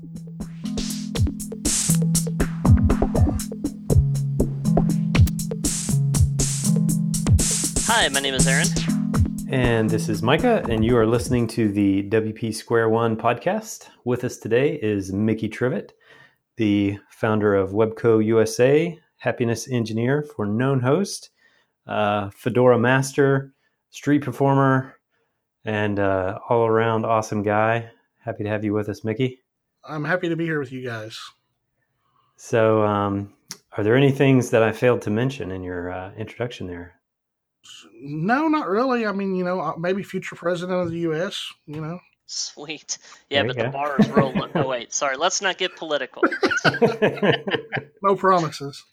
Hi, my name is Aaron. And this is Micah, and you are listening to the WP Square One podcast. With us today is Mickey Trivett, the founder of Webco USA, happiness engineer for Known Host, uh, Fedora master, street performer, and uh, all around awesome guy. Happy to have you with us, Mickey. I'm happy to be here with you guys. So, um, are there any things that I failed to mention in your uh, introduction there? No, not really. I mean, you know, uh, maybe future president of the U.S. You know, Sweet. Yeah, There but you the go. bar is rolling. oh wait, sorry. Let's not get political. no promises.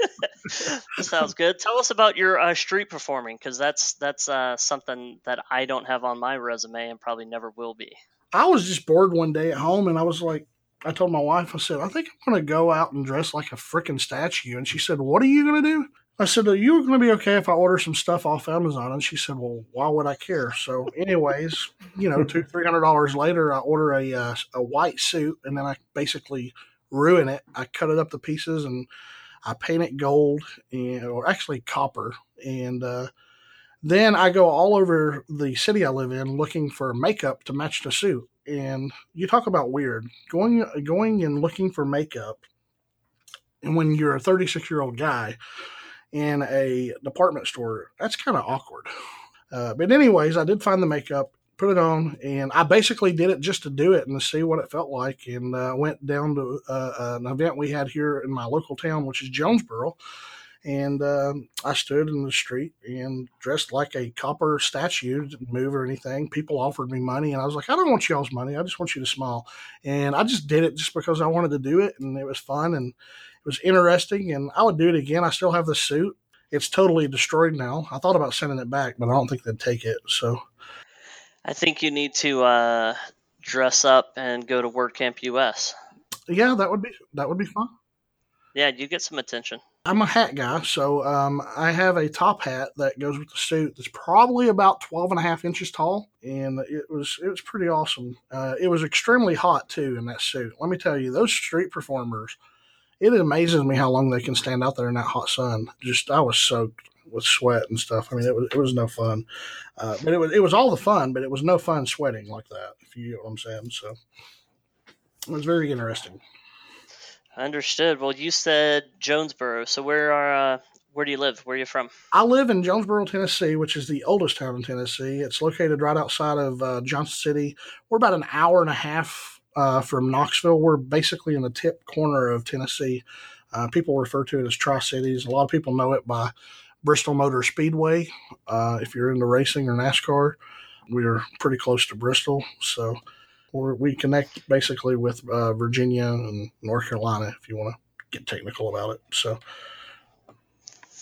Sounds good. Tell us about your uh, street performing, because that's that's uh, something that I don't have on my resume and probably never will be. I was just bored one day at home, and I was like, I told my wife, I said, I think I'm going to go out and dress like a freaking statue. And she said, What are you going to do? I said, Are you going to be okay if I order some stuff off Amazon? And she said, Well, why would I care? So, anyways, you know, two three hundred dollars later, I order a uh, a white suit, and then I basically ruin it. I cut it up to pieces and I paint it gold, and, or actually copper, and uh, then I go all over the city I live in looking for makeup to match the suit. And you talk about weird going going and looking for makeup, and when you're a 36 year old guy in a department store, that's kind of awkward. Uh, but anyways, I did find the makeup, put it on, and I basically did it just to do it and to see what it felt like. And uh, went down to uh, an event we had here in my local town, which is Jonesborough. And um, I stood in the street and dressed like a copper statue, didn't move or anything. People offered me money, and I was like, I don't want y'all's money. I just want you to smile. And I just did it just because I wanted to do it, and it was fun and it was interesting. And I would do it again. I still have the suit. It's totally destroyed now. I thought about sending it back, but I don't think they'd take it. So I think you need to uh, dress up and go to WordCamp US. yeah, that would be that would be fun. Yeah, you get some attention. I'm a hat guy, so um, I have a top hat that goes with the suit that's probably about 12 and a half inches tall, and it was it was pretty awesome. Uh, it was extremely hot too in that suit. Let me tell you, those street performers, it amazes me how long they can stand out there in that hot sun. Just I was soaked with sweat and stuff. I mean, it was it was no fun, uh, but it was it was all the fun, but it was no fun sweating like that. If you get what I'm saying, so it was very interesting. Understood. Well, you said Jonesborough. So where are uh, where do you live? Where are you from? I live in Jonesborough, Tennessee, which is the oldest town in Tennessee. It's located right outside of uh, Johnson City. We're about an hour and a half uh, from Knoxville. We're basically in the tip corner of Tennessee. Uh, people refer to it as Tri Cities. A lot of people know it by Bristol Motor Speedway. Uh, if you're into racing or NASCAR, we're pretty close to Bristol. So we're, we connect basically with uh, Virginia and North Carolina, if you want to get technical about it. So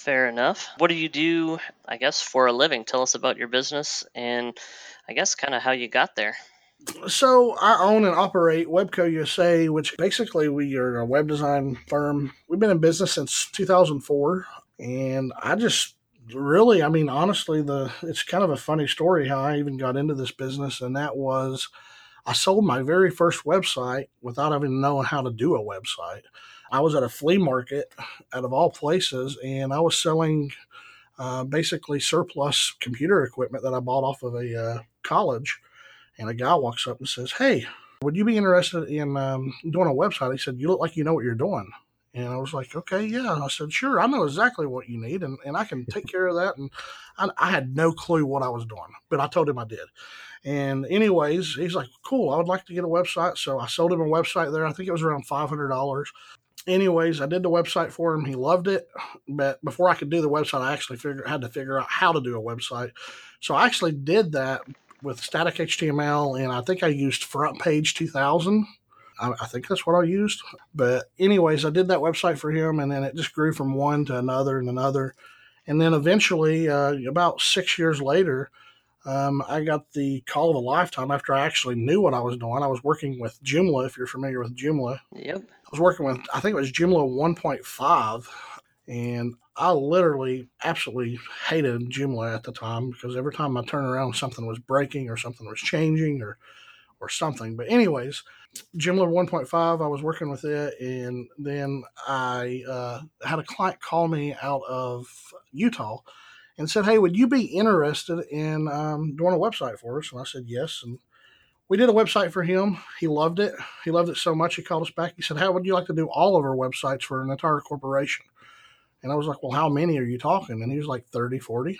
Fair enough. What do you do, I guess, for a living? Tell us about your business and I guess kind of how you got there. So I own and operate Webco USA, which basically we are a web design firm. We've been in business since 2004, and I just really, I mean, honestly, the it's kind of a funny story how I even got into this business, and that was I sold my very first website without even knowing how to do a website. I was at a flea market, out of all places, and I was selling uh, basically surplus computer equipment that I bought off of a uh, college and a guy walks up and says, "Hey, would you be interested in um, doing a website?" He said, "You look like you know what you're doing." And I was like, "Okay, yeah." And I said, "Sure, I know exactly what you need, and, and I can take care of that." And I, I had no clue what I was doing, but I told him I did. And anyways, he's like, "Cool, I would like to get a website." So I sold him a website there. I think it was around five hundred dollars. Anyways, I did the website for him. He loved it, but before I could do the website, I actually figured had to figure out how to do a website. So I actually did that with static HTML, and I think I used Front Page 2000. I, I think that's what I used. But, anyways, I did that website for him, and then it just grew from one to another and another. And then eventually, uh, about six years later, um, I got the call of a lifetime after I actually knew what I was doing. I was working with Joomla, if you're familiar with Joomla. Yep. I was working with, I think it was Joomla 1.5, and I literally absolutely hated Joomla at the time because every time I turned around, something was breaking or something was changing or or something. But anyways, Joomla 1.5, I was working with it, and then I uh, had a client call me out of Utah and said, "Hey, would you be interested in um, doing a website for us?" And I said, "Yes." And we did a website for him. He loved it. He loved it so much he called us back. He said, "How would you like to do all of our websites for an entire corporation?" And I was like, "Well, how many are you talking?" And he was like 30, 40.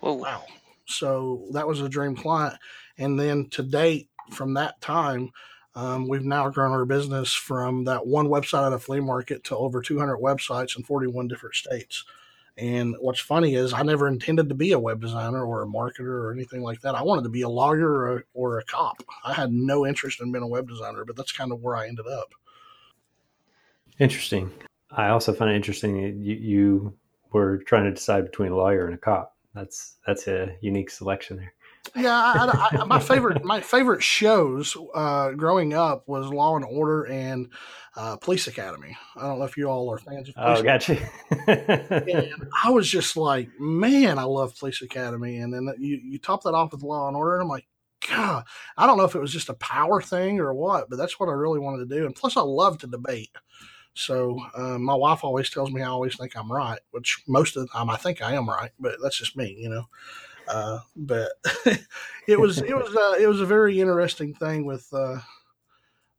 Whoa. Wow. So that was a dream client. And then to date, from that time, um, we've now grown our business from that one website at a flea market to over 200 websites in 41 different states. And what's funny is I never intended to be a web designer or a marketer or anything like that. I wanted to be a lawyer or a, or a cop. I had no interest in being a web designer, but that's kind of where I ended up. Interesting. I also find it interesting that you, you were trying to decide between a lawyer and a cop. That's that's a unique selection there. Yeah, I, I, my favorite my favorite shows uh, growing up was Law and Order and uh, Police Academy. I don't know if you all are fans of. Police oh, gotcha. and I was just like, man, I love Police Academy, and then you you top that off with Law and Order, and I'm like, God, I don't know if it was just a power thing or what, but that's what I really wanted to do. And plus, I love to debate. So uh, my wife always tells me I always think I'm right, which most of the time I think I am right, but that's just me, you know. Uh, but it was it was uh, it was a very interesting thing with uh,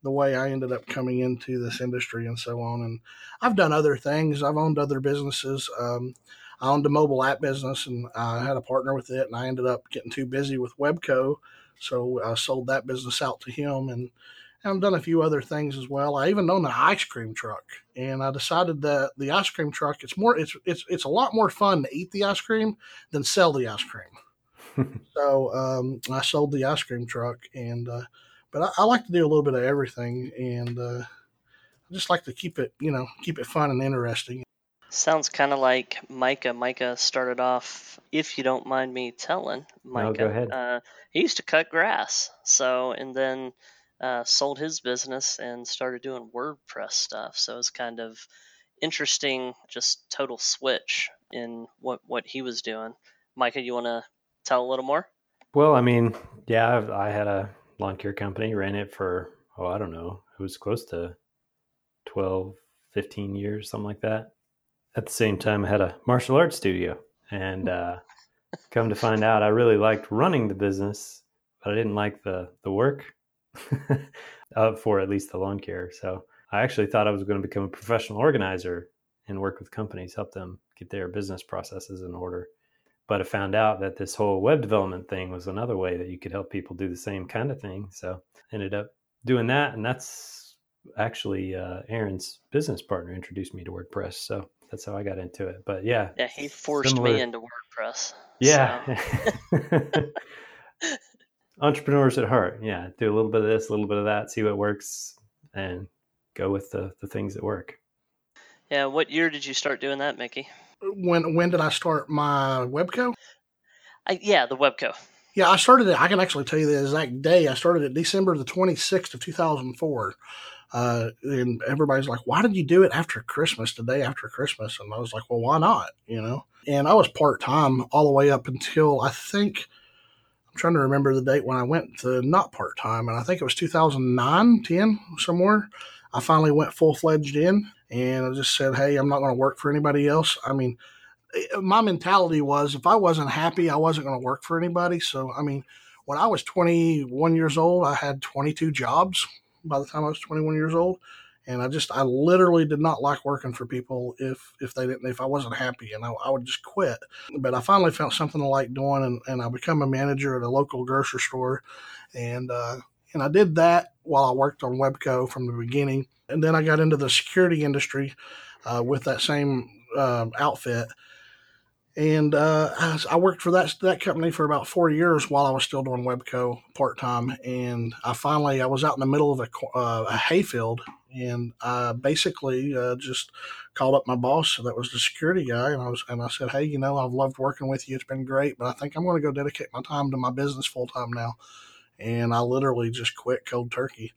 the way I ended up coming into this industry and so on. And I've done other things. I've owned other businesses. Um, I owned a mobile app business and I had a partner with it, and I ended up getting too busy with Webco, so I sold that business out to him and. I've done a few other things as well. I even own an ice cream truck, and I decided that the ice cream truck it's more it's it's it's a lot more fun to eat the ice cream than sell the ice cream. so um, I sold the ice cream truck, and uh, but I, I, like to do a little bit of everything, and uh, I just like to keep it you know keep it fun and interesting. Sounds kind of like Micah. Micah started off, if you don't mind me telling, Micah. No, go ahead. Uh, he used to cut grass, so and then uh, sold his business and started doing WordPress stuff. So it's kind of interesting, just total switch in what what he was doing. Micah, you want to tell a little more? Well, I mean, yeah, I've, I had a lawn care company, ran it for oh, I don't know, it was close to 12, 15 years, something like that. At the same time, I had a martial arts studio, and uh, come to find out, I really liked running the business, but I didn't like the the work for at least the lawn care. So I actually thought I was going to become a professional organizer and work with companies, help them get their business processes in order. But I found out that this whole web development thing was another way that you could help people do the same kind of thing. So ended up doing that, and that's actually uh, Aaron's business partner introduced me to WordPress. So that's how I got into it. But yeah, yeah, he forced similar... me into WordPress. Yeah. So. entrepreneurs at heart. Yeah, do a little bit of this, a little bit of that, see what works, and go with the the things that work. Yeah, what year did you start doing that, Mickey? When when did I start my Webco? I, yeah, the Webco. Yeah, I started it. I can actually tell you the exact day. I started it December the 26th of 2004. Uh, and everybody's like, why did you do it after Christmas, the day after Christmas? And I was like, well, why not? You know? And I was part time all the way up until I think trying to remember the date when I went to not part time, and I think it was 2009, 10, somewhere. I finally went full fledged in, and I just said, "Hey, I'm not going to work for anybody else." I mean, eh, my mentality was if I wasn't happy, I wasn't going to work for anybody. So, I mean, when I was 21 years old, I had 22 jobs by the time I was 21 years old and I just I literally did not like working for people if if they didn't if I wasn't happy and I, I would just quit. But I finally found something I like doing and, and I become a manager at a local grocery store, and uh, and I did that while I worked on Webco from the beginning, and then I got into the security industry uh, with that same uh, outfit and uh, I, worked for that that company for about four years while I was still doing Webco part time. And I finally I was out in the middle of a, uh, a hayfield, and I basically uh, just called up my boss, that was the security guy, and I was and I said, hey, you know, I've loved working with you. It's been great, but I think I'm going to go dedicate my time to my business full time now. And I literally just quit cold turkey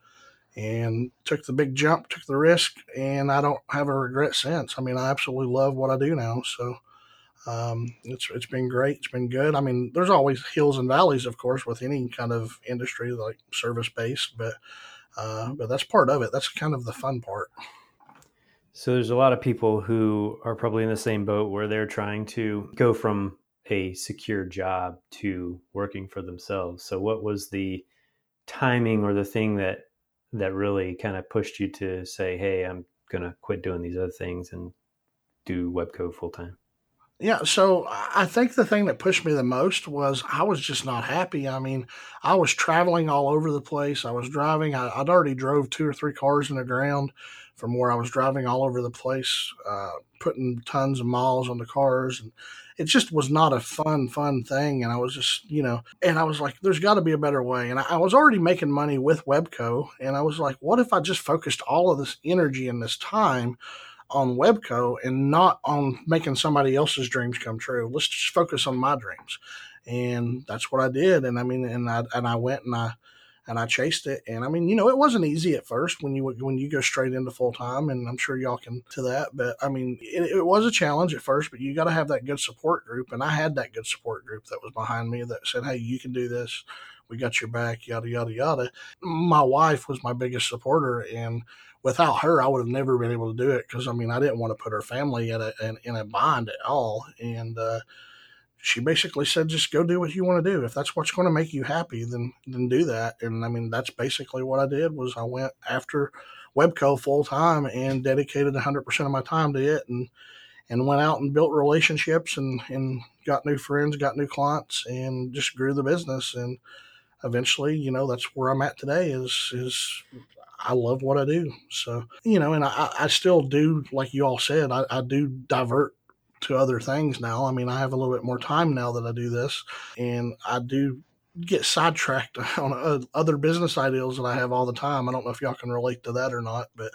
and took the big jump, took the risk, and I don't have a regret since. I mean, I absolutely love what I do now. So um, it's it's been great. It's been good. I mean, there's always hills and valleys, of course, with any kind of industry like service based, but Uh, but that's part of it. That's kind of the fun part. So there's a lot of people who are probably in the same boat where they're trying to go from a secure job to working for themselves. So what was the timing or the thing that that really kind of pushed you to say, "Hey, I'm going to quit doing these other things and do Webco full time"? Yeah, so I think the thing that pushed me the most was I was just not happy. I mean, I was traveling all over the place. I was driving. I, would already drove two or three cars in the ground from where I was driving all over the place, uh, putting tons of miles on the cars, and it just was not a fun, fun thing. And I was just, you know, and I was like, there's got to be a better way. And I, I was already making money with Webco, and I was like, what if I just focused all of this energy and this time on Webco and not on making somebody else's dreams come true. Let's just focus on my dreams. And that's what I did. And I mean, and I, and I went and I, and I chased it. And I mean, you know, it wasn't easy at first when you when you go straight into full time, and I'm sure y'all can to that. But I mean, it, it was a challenge at first, but you got to have that good support group, and I had that good support group that was behind me that said, "Hey, you can do this. We got your back." Yada yada yada. My wife was my biggest supporter, and without her, I would have never been able to do it because I mean, I didn't want to put her family in a in, in a bind at all, and uh, she basically said, "Just go do what you want to do. If that's what's going to make you happy, then then do that." And I mean, that's basically what I did. Was I went after Webco full time and dedicated 100 percent of my time to it, and and went out and built relationships and and got new friends, got new clients, and just grew the business and eventually, you know, that's where I'm at today. Is is I love what I do. So, you know, and I, I still do, like you all said, I, I do divert to other things now. I mean, I have a little bit more time now that I do this, and I do get sidetracked on uh, other business ideas that I have all the time. I don't know if y'all can relate to that or not, but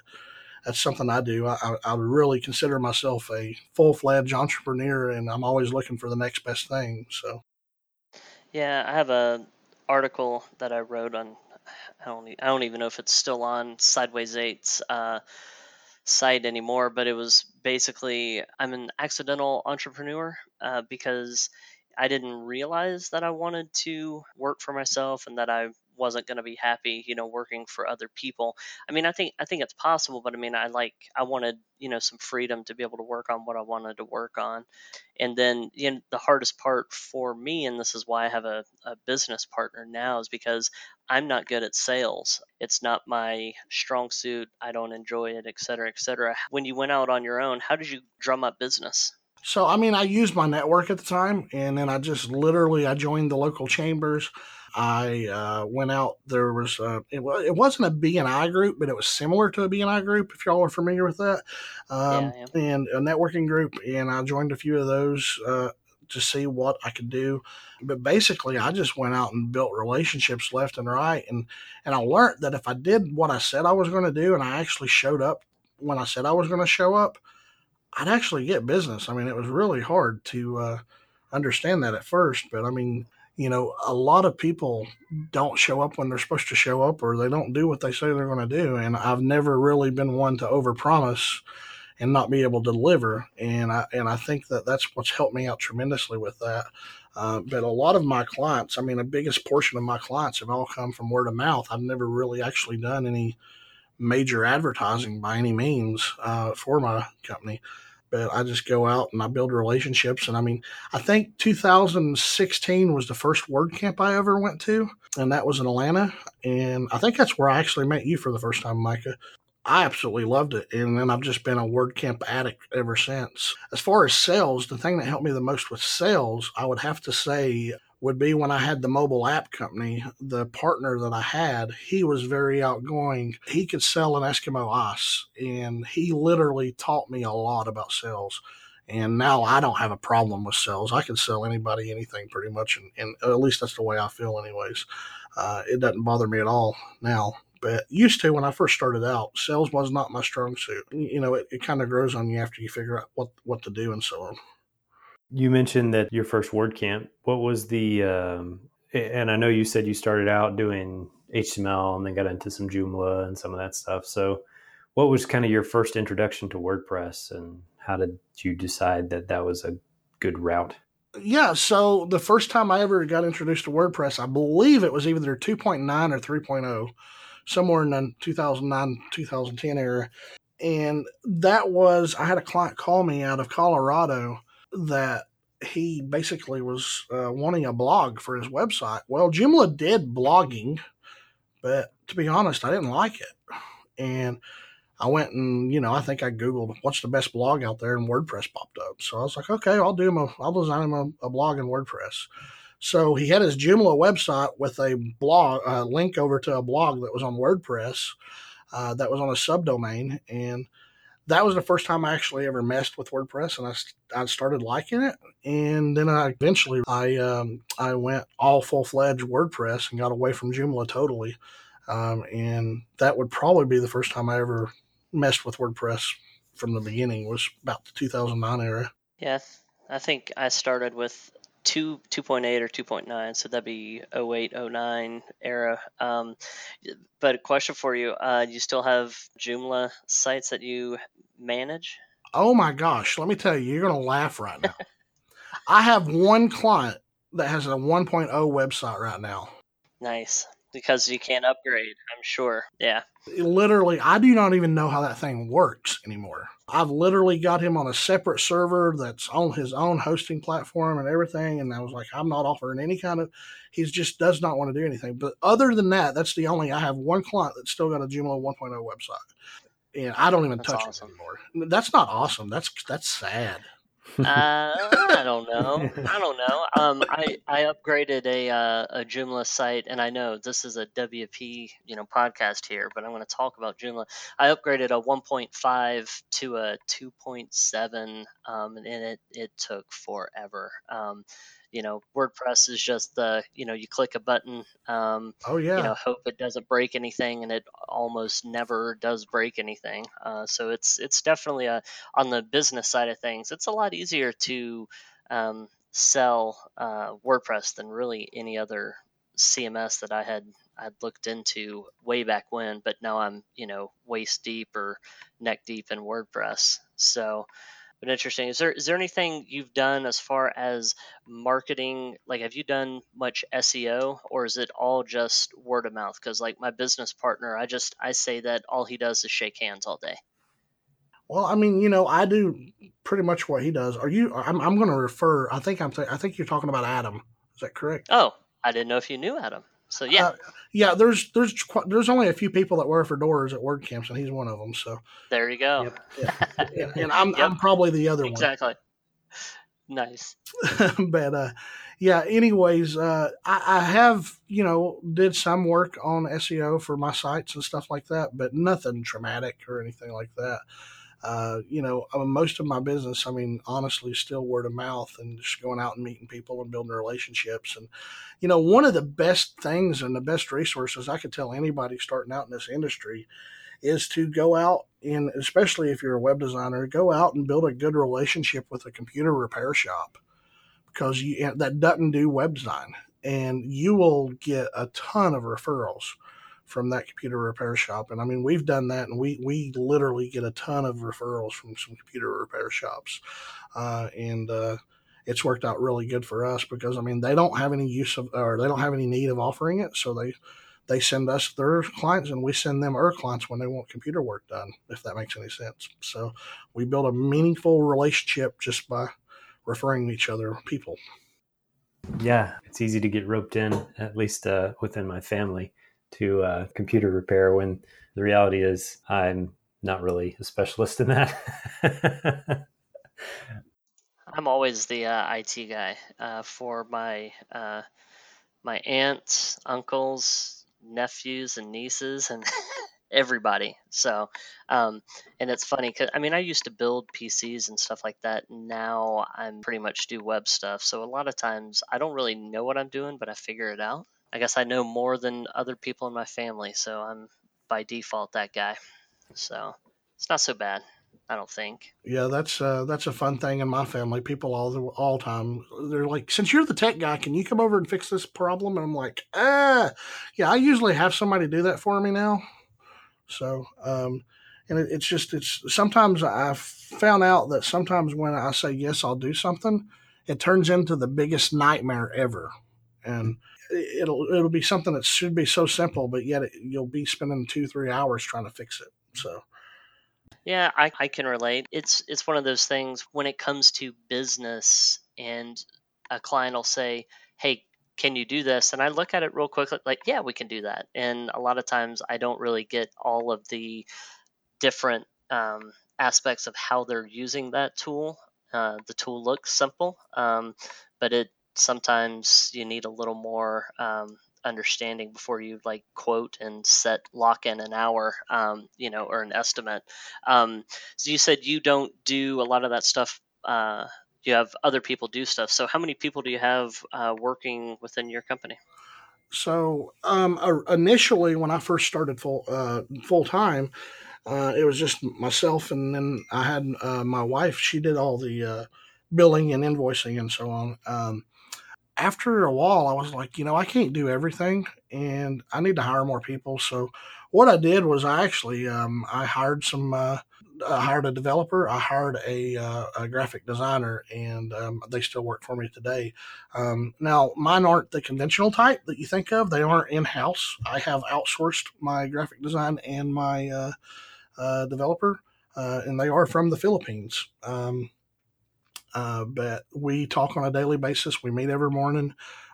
that's something I do. I, I really consider myself a full fledged entrepreneur, and I'm always looking for the next best thing. So, yeah, I have a article that I wrote on I don't I don't even know if it's still on Sideways Eight's uh, site anymore, but it was basically I'm an accidental entrepreneur uh, because I didn't realize that I wanted to work for myself and that I wasn't going to be happy, you know, working for other people. I mean, I think I think it's possible, but I mean, I like I wanted, you know, some freedom to be able to work on what I wanted to work on. And then, you know, the hardest part for me, and this is why I have a, a business partner now, is because I'm not good at sales. It's not my strong suit. I don't enjoy it, et cetera, et cetera. When you went out on your own, how did you drum up business? So, I mean, I used my network at the time, and then I just literally I joined the local chambers. I uh, went out. There was uh, it, it wasn't a BNI group, but it was similar to a BNI group. If y'all are familiar with that, um, yeah, yeah. and a networking group, and I joined a few of those uh, to see what I could do. But basically, I just went out and built relationships left and right, and and I learned that if I did what I said I was going to do, and I actually showed up when I said I was going to show up, I'd actually get business. I mean, it was really hard to uh, understand that at first, but I mean, you know, a lot of people don't show up when they're supposed to show up or they don't do what they say they're going to do. And I've never really been one to overpromise and not be able to deliver. And I, and I think that that's what's helped me out tremendously with that. Uh, but a lot of my clients, I mean, the biggest portion of my clients have all come from word of mouth. I've never really actually done any major advertising by any means uh, for my company but I just go out and I build relationships. And I mean, I think 2016 was the first WordCamp I ever went to, and that was in Atlanta. And I think that's where I actually met you for the first time, Micah. I absolutely loved it. And then I've just been a WordCamp addict ever since. As far as sales, the thing that helped me the most with sales, I would have to say would be when I had the mobile app company. The partner that I had, he was very outgoing. He could sell an Eskimo ice, and he literally taught me a lot about sales. And now I don't have a problem with sales. I can sell anybody anything pretty much, and, and at least that's the way I feel, anyways. Uh, it doesn't bother me at all now but used to when I first started out, sales was not my strong suit. You know, it, it kind of grows on you after you figure out what, what to do and so on. You mentioned that your first WordCamp. What was the? Um, and I know you said you started out doing HTML and then got into some Joomla and some of that stuff. So, what was kind of your first introduction to WordPress, and how did you decide that that was a good route? Yeah, so the first time I ever got introduced to WordPress, I believe it was either 2.9 or 3.0 somewhere in the 2009 2010 era. And that was, I had a client call me out of Colorado that he basically was uh, wanting a blog for his website. Well, Joomla did blogging, but to be honest, I didn't like it. And I went and, you know, I think I Googled what's the best blog out there and WordPress popped up. So I was like, okay, I'll do him a, I'll design him a, a blog in WordPress. So he had his Joomla website with a blog, a link over to a blog that was on WordPress, uh, that was on a subdomain. And that was the first time I actually ever messed with WordPress, and I, I started liking it. And then I eventually I um, I went all full fledged WordPress and got away from Joomla totally. Um, and that would probably be the first time I ever messed with WordPress from the beginning. Was about the 2009 era. Yeah, I think I started with two 2.8 or 2.9 so that'd be 08 09 era. Um, but a question for you uh, you still have joomla sites that you manage? Oh my gosh let me tell you you're gonna laugh right now. I have one client that has a 1.0 website right now. Nice because you can't upgrade i'm sure. Yeah. Literally i do not even know how that thing works anymore. I've literally got him on a separate server that's on his own hosting platform and everything and i was like i'm not offering any kind of he just does not want to do anything. But other than that that's the only i have one client that's still got a joomla 1.0 website and i don't even That's touch awesome. it anymore. That's not awesome. That's that's sad uh, I don't know. I don't know. Um, I I upgraded a uh, a Joomla site, and I know this is a WP you know podcast here, but I'm going to talk about Joomla. I upgraded a 1.5 to a 2.7, um, and it it took forever. Um, you know, WordPress is just the you know you click a button, um, oh yeah you know, hope it doesn't break anything, and it almost never does break anything. Uh, so it's it's definitely a on the business side of things, it's a lot easier to um, sell uh, WordPress than really any other CMS that I had I'd looked into way back when. But now I'm you know waist deep or neck deep in WordPress. So. But interesting. Is there is there anything you've done as far as marketing? Like, have you done much SEO, or is it all just word of mouth? Because like my business partner, I just I say that all he does is shake hands all day. Well, I mean, you know, I do pretty much what he does. Are you? I'm, I'm going to refer. I think I'm. I think you're talking about Adam. Is that correct? Oh, I didn't know if you knew Adam. So yeah, Uh, yeah. There's there's qu- there's only a few people that wear fedoras at WordCamps, and he's one of them. So, there you go. Yep. and, and I'm Yep. I'm probably the other one. Exactly. Nice. but uh, yeah. Anyways, uh, I, I have you know did some work on SEO for my sites and stuff like that, but nothing traumatic or anything like that. Uh, you know, most of my business, I mean, honestly, still word of mouth and just going out and meeting people and building relationships. And, you know, one of the best things and the best resources I could tell anybody starting out in this industry is to go out and, especially if you're a web designer, go out and build a good relationship with a computer repair shop because you, that doesn't do web design. And you will get a ton of referrals from that computer repair shop. And I mean, we've done that, and we we literally get a ton of referrals from some computer repair shops, uh, and uh, it's worked out really good for us because I mean, they don't have any use of or they don't have any need of offering it, so they they send us their clients and we send them our clients when they want computer work done if that makes any sense so we build a meaningful relationship just by referring each other people Yeah, it's easy to get roped in, at least uh, within my family, to uh, computer repair when the reality is I'm not really a specialist in that. I'm always the uh, IT guy uh, for my uh, my aunts, uncles, nephews, and nieces, and everybody. So, um, and it's funny because I mean I used to build PCs and stuff like that. Now I'm pretty much do web stuff. So a lot of times I don't really know what I'm doing, but I figure it out. I guess I know more than other people in my family, so I'm by default that guy. So it's not so bad, I don't think. Yeah, that's uh, that's a fun thing in my family. People all the all time they're like, since you're the tech guy, can you come over and fix this problem? And I'm like, ah, yeah. I usually have somebody do that for me now. So, um, and it, it's just it's sometimes I've found out that sometimes when I say yes, I'll do something, it turns into the biggest nightmare ever. And it'll it'll be something that should be so simple, but yet it, you'll be spending two three hours trying to fix it. So. Yeah, I, I can relate. It's it's one of those things when it comes to business and a client will say, Hey, can you do this? And I look at it real quickly, like, yeah, we can do that. And a lot of times I don't really get all of the different um, aspects of how they're using that tool. Uh, the tool looks simple, um, but it sometimes you need a little more um, understanding before you like quote and set lock in an hour, um, you know, or an estimate. Um, so you said you don't do a lot of that stuff. Uh, you have other people do stuff. So how many people do you have uh, working within your company? So um, initially, when I first started full uh, full time, uh, it was just myself, and then I had uh, my wife. She did all the uh, billing and invoicing and so on. After a while, I was like, you know, I can't do everything, and I need to hire more people. So what I did was I actually um, I hired some. Uh, I hired a developer. I hired a, uh, a graphic designer, and um, they still work for me today. Um, now, mine aren't the conventional type that you think of. They aren't in house. I have outsourced my graphic design and my uh, uh, developer, uh, and they are from the Philippines. Um, uh, but we talk on a daily basis. We meet every morning,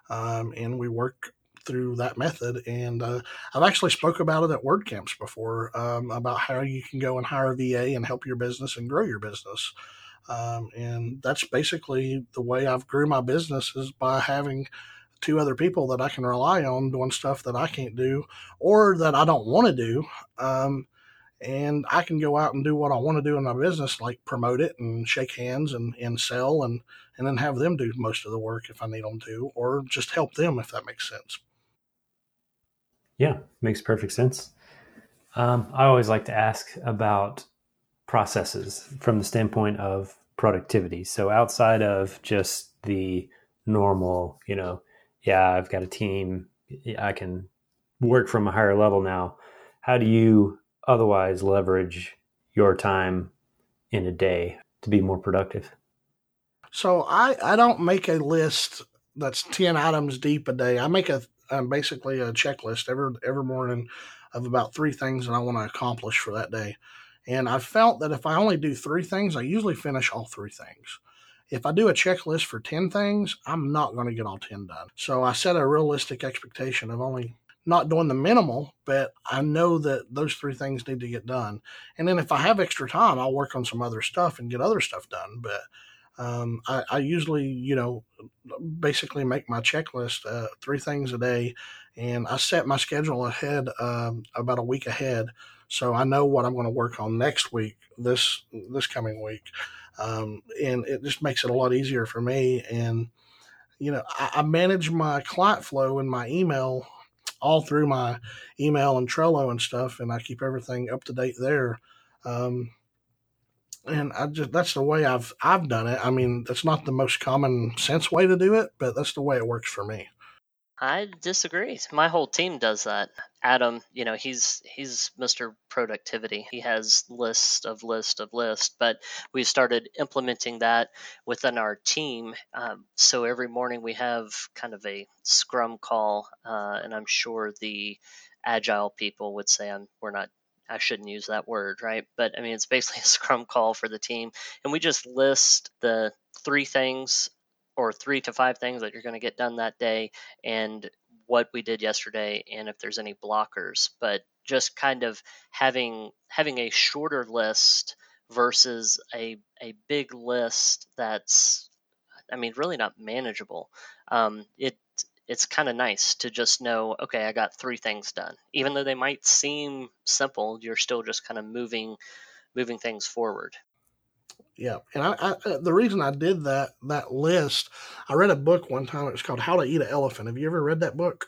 um, and we work through that method. And uh, I've actually spoke about it at WordCamps before um, about how you can go and hire a VA and help your business and grow your business. Um, and that's basically the way I've grew my business is by having two other people that I can rely on doing stuff that I can't do or that I don't want to do. Um, and I can go out and do what I want to do in my business, like promote it and shake hands and, and sell and, and then have them do most of the work if I need them to, or just help them if that makes sense. Yeah, makes perfect sense. Um, I always like to ask about processes from the standpoint of productivity. So outside of just the normal, you know, yeah, I've got a team, I can work from a higher level now. How do you otherwise leverage your time in a day to be more productive? So I, I don't make a list that's 10 items deep a day. I make a um, basically a checklist every every morning of about three things that I want to accomplish for that day. And I felt that if I only do three things, I usually finish all three things. If I do a checklist for 10 things, I'm not going to get all 10 done. So I set a realistic expectation of only not doing the minimal, but I know that those three things need to get done. And then if I have extra time, I'll work on some other stuff and get other stuff done. But um, I, I, usually, you know, basically make my checklist uh, three things a day, and I set my schedule ahead um, about a week ahead, so I know what I'm going to work on next week, this this coming week, um, and it just makes it a lot easier for me. And you know, I, I manage my client flow in my email all through my email and Trello and stuff, and I keep everything up to date there. Um, and I just that's the way I've I've done it. I mean, that's not the most common sense way to do it, but that's the way it works for me. I disagree. My whole team does that. Adam, you know, he's he's Mr. Productivity. He has list of list of list, but we started implementing that within our team. Um, so every morning we have kind of a Scrum call, uh, and I'm sure the agile people would say I'm, we're not I shouldn't use that word, right? But I mean, it's basically a scrum call for the team. And we just list the three things or three to five things that you're going to get done that day and what we did yesterday and if there's any blockers. But just kind of having having a shorter list versus a a big list that's I mean really not manageable. Um, it it's kind of nice to just know, okay, I got three things done. Even though they might seem simple, you're still just kind of moving moving things forward. Yeah, and I, I, uh, the reason I did that that list, I read a book one time. It was called How to Eat an Elephant. Have you ever read that book?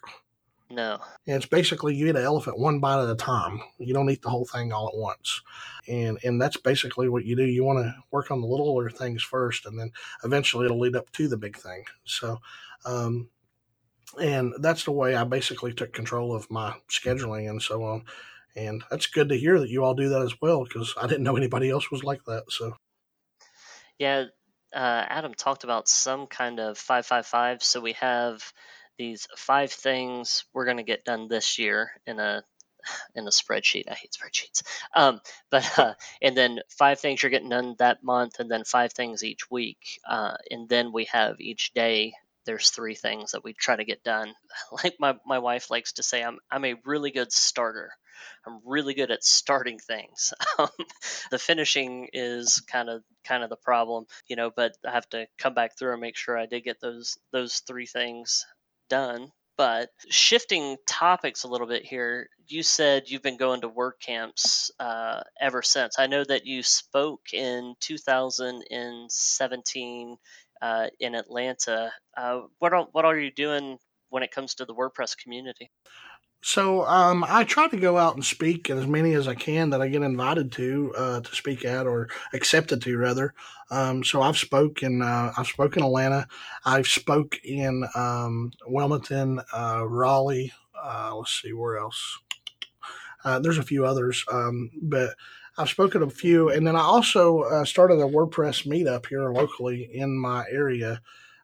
No. And it's basically you eat an elephant one bite at a time. You don't eat the whole thing all at once. And and that's basically what you do. You want to work on the littler things first, and then eventually it'll lead up to the big thing. So, um, and that's the way I basically took control of my scheduling and so on. And that's good to hear that you all do that as well because I didn't know anybody else was like that. So, yeah, uh, Adam talked about some kind of 555. So we have these five things we're going to get done this year in a in a spreadsheet. I hate spreadsheets. Um, but uh, and then five things you're getting done that month, and then five things each week, uh, and then we have each day. There's three things that we try to get done. Like my, my wife likes to say, I'm I'm a really good starter. I'm really good at starting things. Um, the finishing is kind of kind of the problem, you know. But I have to come back through and make sure I did get those those three things done but shifting topics a little bit here, you said you've been going to WordCamps uh, ever since. I know that you spoke in 2017 uh, in Atlanta. Uh, what are, what are you doing when it comes to the WordPress community? So um, I try to go out and speak as many as I can that I get invited to uh, to speak at or accepted to rather. Um, so I've spoken uh, I've spoken Atlanta, I've spoke in um, Wilmington, uh, Raleigh. Uh, let's see where else. Uh, there's a few others, um, but I've spoken a few, and then I also uh, started a WordPress meetup here locally in my area,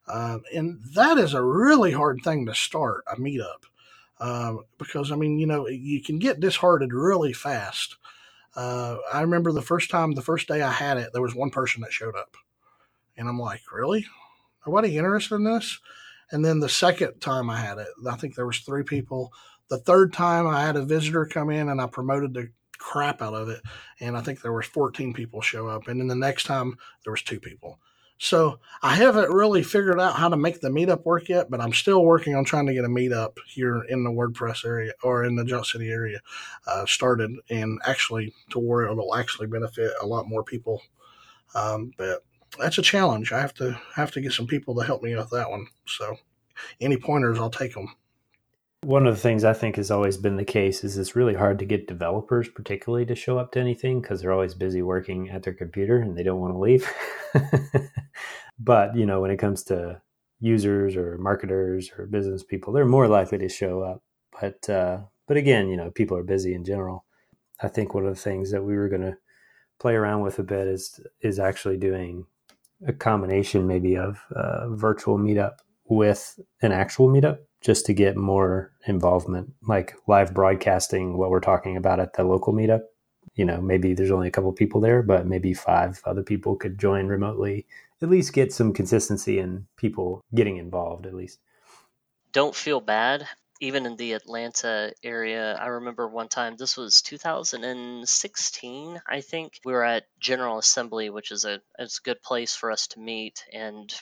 um, and that is a really hard thing to start a meetup um, because I mean, you know, you can get disheartened really fast. Uh, I remember the first time, the first day I had it, there was one person that showed up, and I'm like, really? Nobody interested in this? And then the second time I had it, I think there was three people. The third time I had a visitor come in, and I promoted the crap out of it, and I think there was 14 people show up. And then the next time there was two people. So I haven't really figured out how to make the meetup work yet, but I'm still working on trying to get a meetup here in the WordPress area or in the Johnson City area uh, started and actually to where it'll actually benefit a lot more people. Um, but that's a challenge. I have to have to get some people to help me out with that one. So any pointers, I'll take them. One of the things I think has always been the case is it's really hard to get developers, particularly, to show up to anything because they're always busy working at their computer and they don't want to leave. but, you know, when it comes to users or marketers or business people, they're more likely to show up. But, uh, but again, you know, people are busy in general. I think one of the things that we were going to play around with a bit is is actually doing a combination maybe of uh, virtual meetup with an actual meetup just to get more involvement, like live broadcasting what we're talking about at the local meetup. You know, maybe there's only a couple people there, but maybe five other people could join remotely. At least get some consistency and people getting involved, at least. Don't feel bad. Even in the Atlanta area, I remember one time, this was 2016, I think. We were at General Assembly, which is a, it's a good place for us to meet. And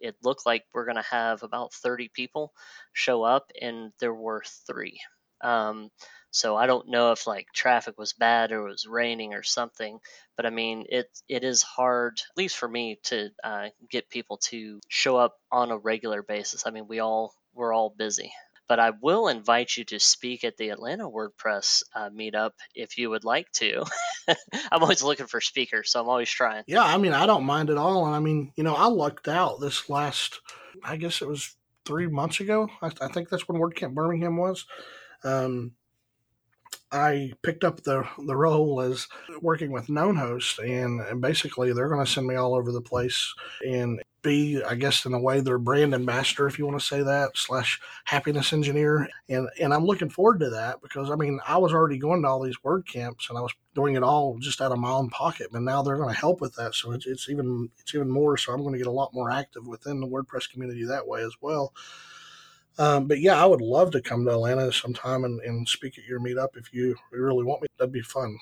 it looked like we're going to have about 30 people show up, and there were three. Um, so I don't know if like traffic was bad or it was raining or something, but I mean it it is hard, at least for me, to uh, get people to show up on a regular basis. I mean we all we're all busy but I will invite you to speak at the Atlanta WordPress uh, meetup if you would like to. I'm always looking for speakers, so I'm always trying. Yeah, I mean, I don't mind at all. And I mean, you know, I lucked out this last, I guess it was three months ago. I, I think that's when WordCamp Birmingham was. Um, I picked up the the role as working with Known Host, and, and basically they're going to send me all over the place and be, I guess, in a way, their brand ambassador, if you want to say that, slash happiness engineer. And and I'm looking forward to that because I mean I was already going to all these word camps and I was doing it all just out of my own pocket, but now they're going to help with that, so it's, it's even it's even more. So I'm going to get a lot more active within the WordPress community that way as well. Um, but yeah, I would love to come to Atlanta sometime and, and speak at your meetup if you really want me. That'd be fun.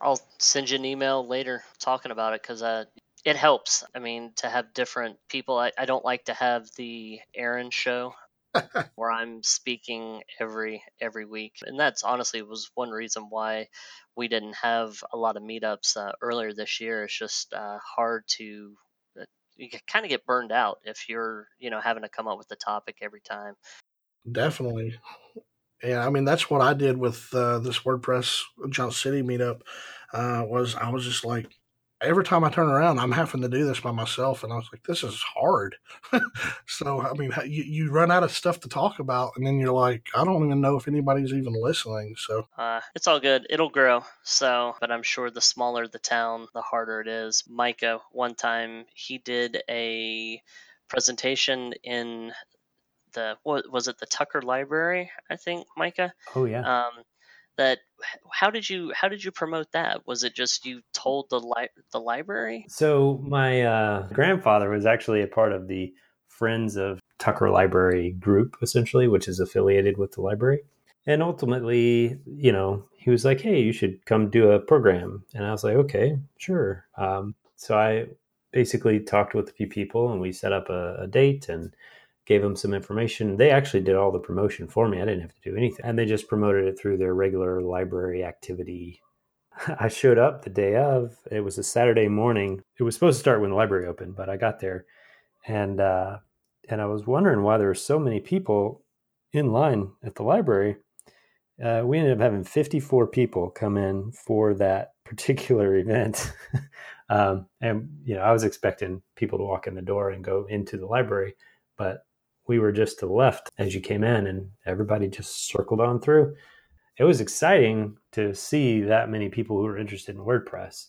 I'll send you an email later talking about it because uh, it helps. I mean, to have different people. I, I don't like to have the Aaron show where I'm speaking every every week, and that's honestly was one reason why we didn't have a lot of meetups uh, earlier this year. It's just uh, hard to you kind of get burned out if you're you know having to come up with the topic every time. Definitely. Yeah i mean that's what i did with uh, this wordpress Johnson City meetup uh, was i was just like every time I turn around, I'm having to do this by myself. And I was like, this is hard. so, I mean, you, you run out of stuff to talk about, and then you're like, I don't even know if anybody's even listening. So, uh, it's all good. It'll grow. So, but I'm sure the smaller the town, the harder it is. Micah, one time, he did a presentation in the what was it the Tucker Library? I think Micah. Oh yeah. Um, that how did you how did you promote that? Was it just you told the li- the library? So my uh, grandfather was actually a part of the Friends of Tucker Library group, essentially, which is affiliated with the library. And ultimately, you know, he was like, "Hey, you should come do a program," and I was like, "Okay, sure." Um, so I basically talked with a few people, and we set up a, a date and gave them some information. They actually did all the promotion for me. I didn't have to do anything. And they just promoted it through their regular library activity. I showed up the day of. It was a Saturday morning. It was supposed to start when the library opened, but I got there and uh, and I was wondering why there were so many people in line at the library. Uh, we ended up having 54 people come in for that particular event. um, and, you know, I was expecting people to walk in the door and go into the library, but we were just to the left as you came in and everybody just circled on through. It was exciting to see that many people who were interested in WordPress.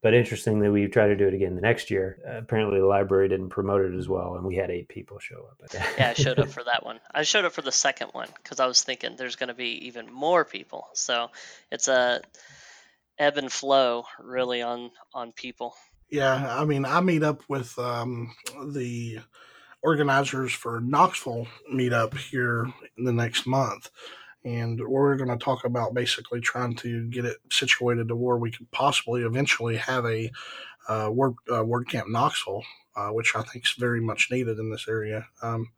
But interestingly, we tried to do it again the next year. Uh, apparently, the library didn't promote it as well, and we had eight people show up. yeah, I showed up for that one. I showed up for the second one because I was thinking there's going to be even more people. So it's a ebb and flow, really, on on people. Yeah, I mean, I meet up with um, the organizers for Knoxville meetup here in the next month. And we're going to talk about basically trying to get it situated to where we could possibly eventually have a uh, Word, uh, WordCamp Knoxville, uh, which I think is very much needed in this area. Um,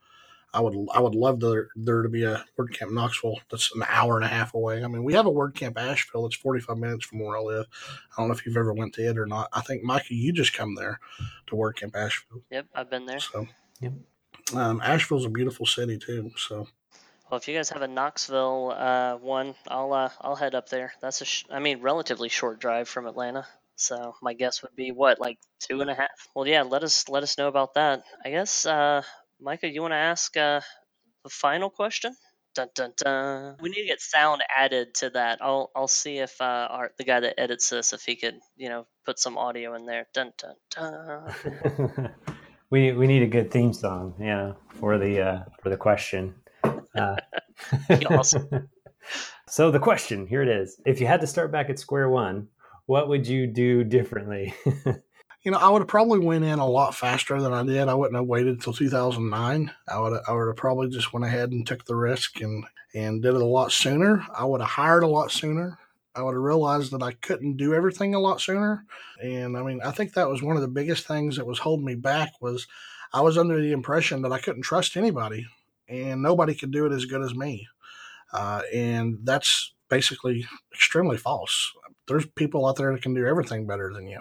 I would I would love to, there to be a WordCamp Knoxville that's an hour and a half away. I mean, we have a WordCamp Asheville that's 45 minutes from where I live. I don't know if you've ever went to it or not. I think Micah, you just come there to WordCamp Asheville. Yep, I've been there. So Yep. Um, Asheville's a beautiful city too. So. Well, if you guys have a Knoxville uh, one, I'll uh, I'll head up there. That's a sh- I mean relatively short drive from Atlanta. So my guess would be what like two and a half. Well, yeah, let us let us know about that. I guess, uh, Micah, you want to ask uh, the final question? Dun, dun, dun. We need to get sound added to that. I'll I'll see if uh, our the guy that edits this if he could you know put some audio in there. Dun dun dun. we we need a good theme song, yeah, for the uh, for the question. Uh, awesome. so the question here it is: If you had to start back at square one, what would you do differently? you know, I would have probably went in a lot faster than I did. I wouldn't have waited until 2009. I would I would have probably just went ahead and took the risk and and did it a lot sooner. I would have hired a lot sooner. I would have realized that I couldn't do everything a lot sooner. And I mean, I think that was one of the biggest things that was holding me back was I was under the impression that I couldn't trust anybody and nobody could do it as good as me. Uh, and that's basically extremely false. There's people out there that can do everything better than you.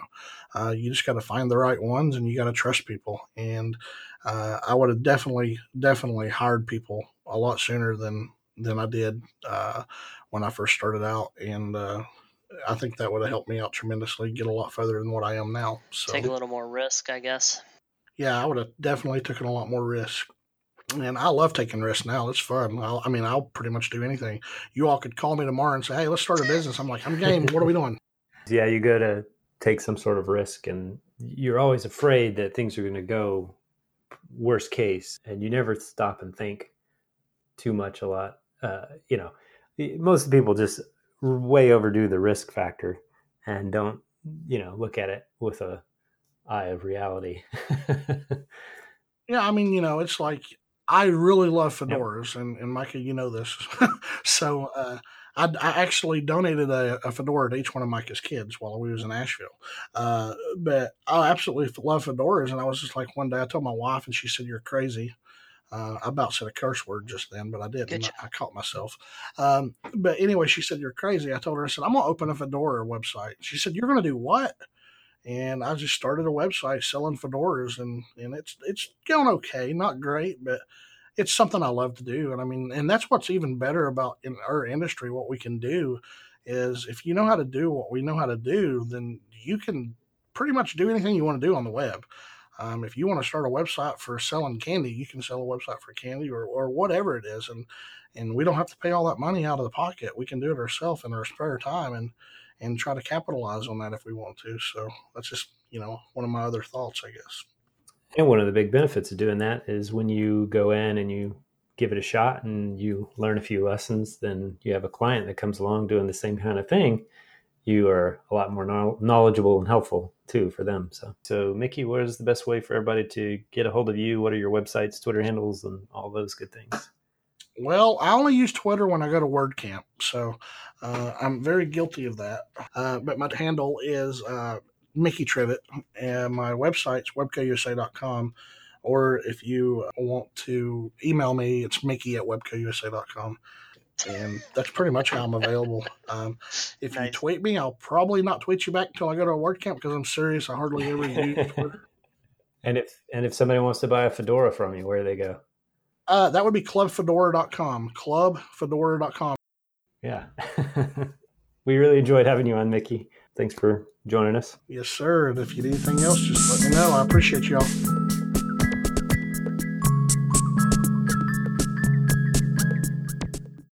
Uh, you just got to find the right ones and you got to trust people. And uh, I would have definitely, definitely hired people a lot sooner than than I did uh, when I first started out, and uh, I think that would have helped me out tremendously, get a lot further than what I am now. So take a little more risk, I guess. Yeah, I would have definitely taken a lot more risk. And I love taking risks now. It's fun. I'll, I mean, I'll pretty much do anything. You all could call me tomorrow and say, "Hey, let's start a business." I'm like, "I'm game. What are we doing?" Yeah, you go to take some sort of risk, and you're always afraid that things are going to go worst case, and you never stop and think too much a lot. Uh, you know, most people just way overdo the risk factor and don't you know look at it with a eye of reality yeah i mean you know it's like i really love fedoras yep. and, and micah you know this so uh, I, I, actually donated a, a, fedora to each one of Micah's kids while we was in Asheville. Uh, but I absolutely love fedoras, and I was just like one day I told my wife, and she said, "You're crazy." Uh, I about said a curse word just then, but I didn't. I, I caught myself. Um, but anyway, she said, You're crazy. I told her, I said, I'm going to open a Fedora website. She said, You're going to do what? And I just started a website selling fedoras, and, and it's it's going okay, not great, but it's something I love to do. And I mean, and that's what's even better about in our industry. What we can do is if you know how to do what we know how to do, then you can pretty much do anything you want to do on the web. Um, if you want to start a website for selling candy, you can sell a website for candy or, or whatever it is, and and we don't have to pay all that money out of the pocket. We can do it ourselves in our spare time and and try to capitalize on that if we want to. So that's just you know one of my other thoughts, I guess. And one of the big benefits of doing that is when you go in and you give it a shot and you learn a few lessons, then you have a client that comes along doing the same kind of thing. You are a lot more knowledgeable and helpful too for them. So, so Mickey, what is the best way for everybody to get a hold of you? What are your websites, Twitter handles, and all those good things? Well, I only use Twitter when I go to WordCamp, so uh, I'm very guilty of that. Uh, but my handle is uh, Mickey Trivett, and my website's webcousa.com. Or if you want to email me, it's Mickey at webcousa.com. And that's pretty much how I'm available. Um, if nice. you tweet me, I'll probably not tweet you back until I go to a WordCamp because I'm serious. I hardly ever use Twitter. And if and if somebody wants to buy a fedora from you, where do they go? Uh, that would be clubfedora.com. Clubfedora.com. Yeah. we really enjoyed having you on, Mickey. Thanks for joining us. Yes, sir. And if you need anything else, just let me know. I appreciate y'all.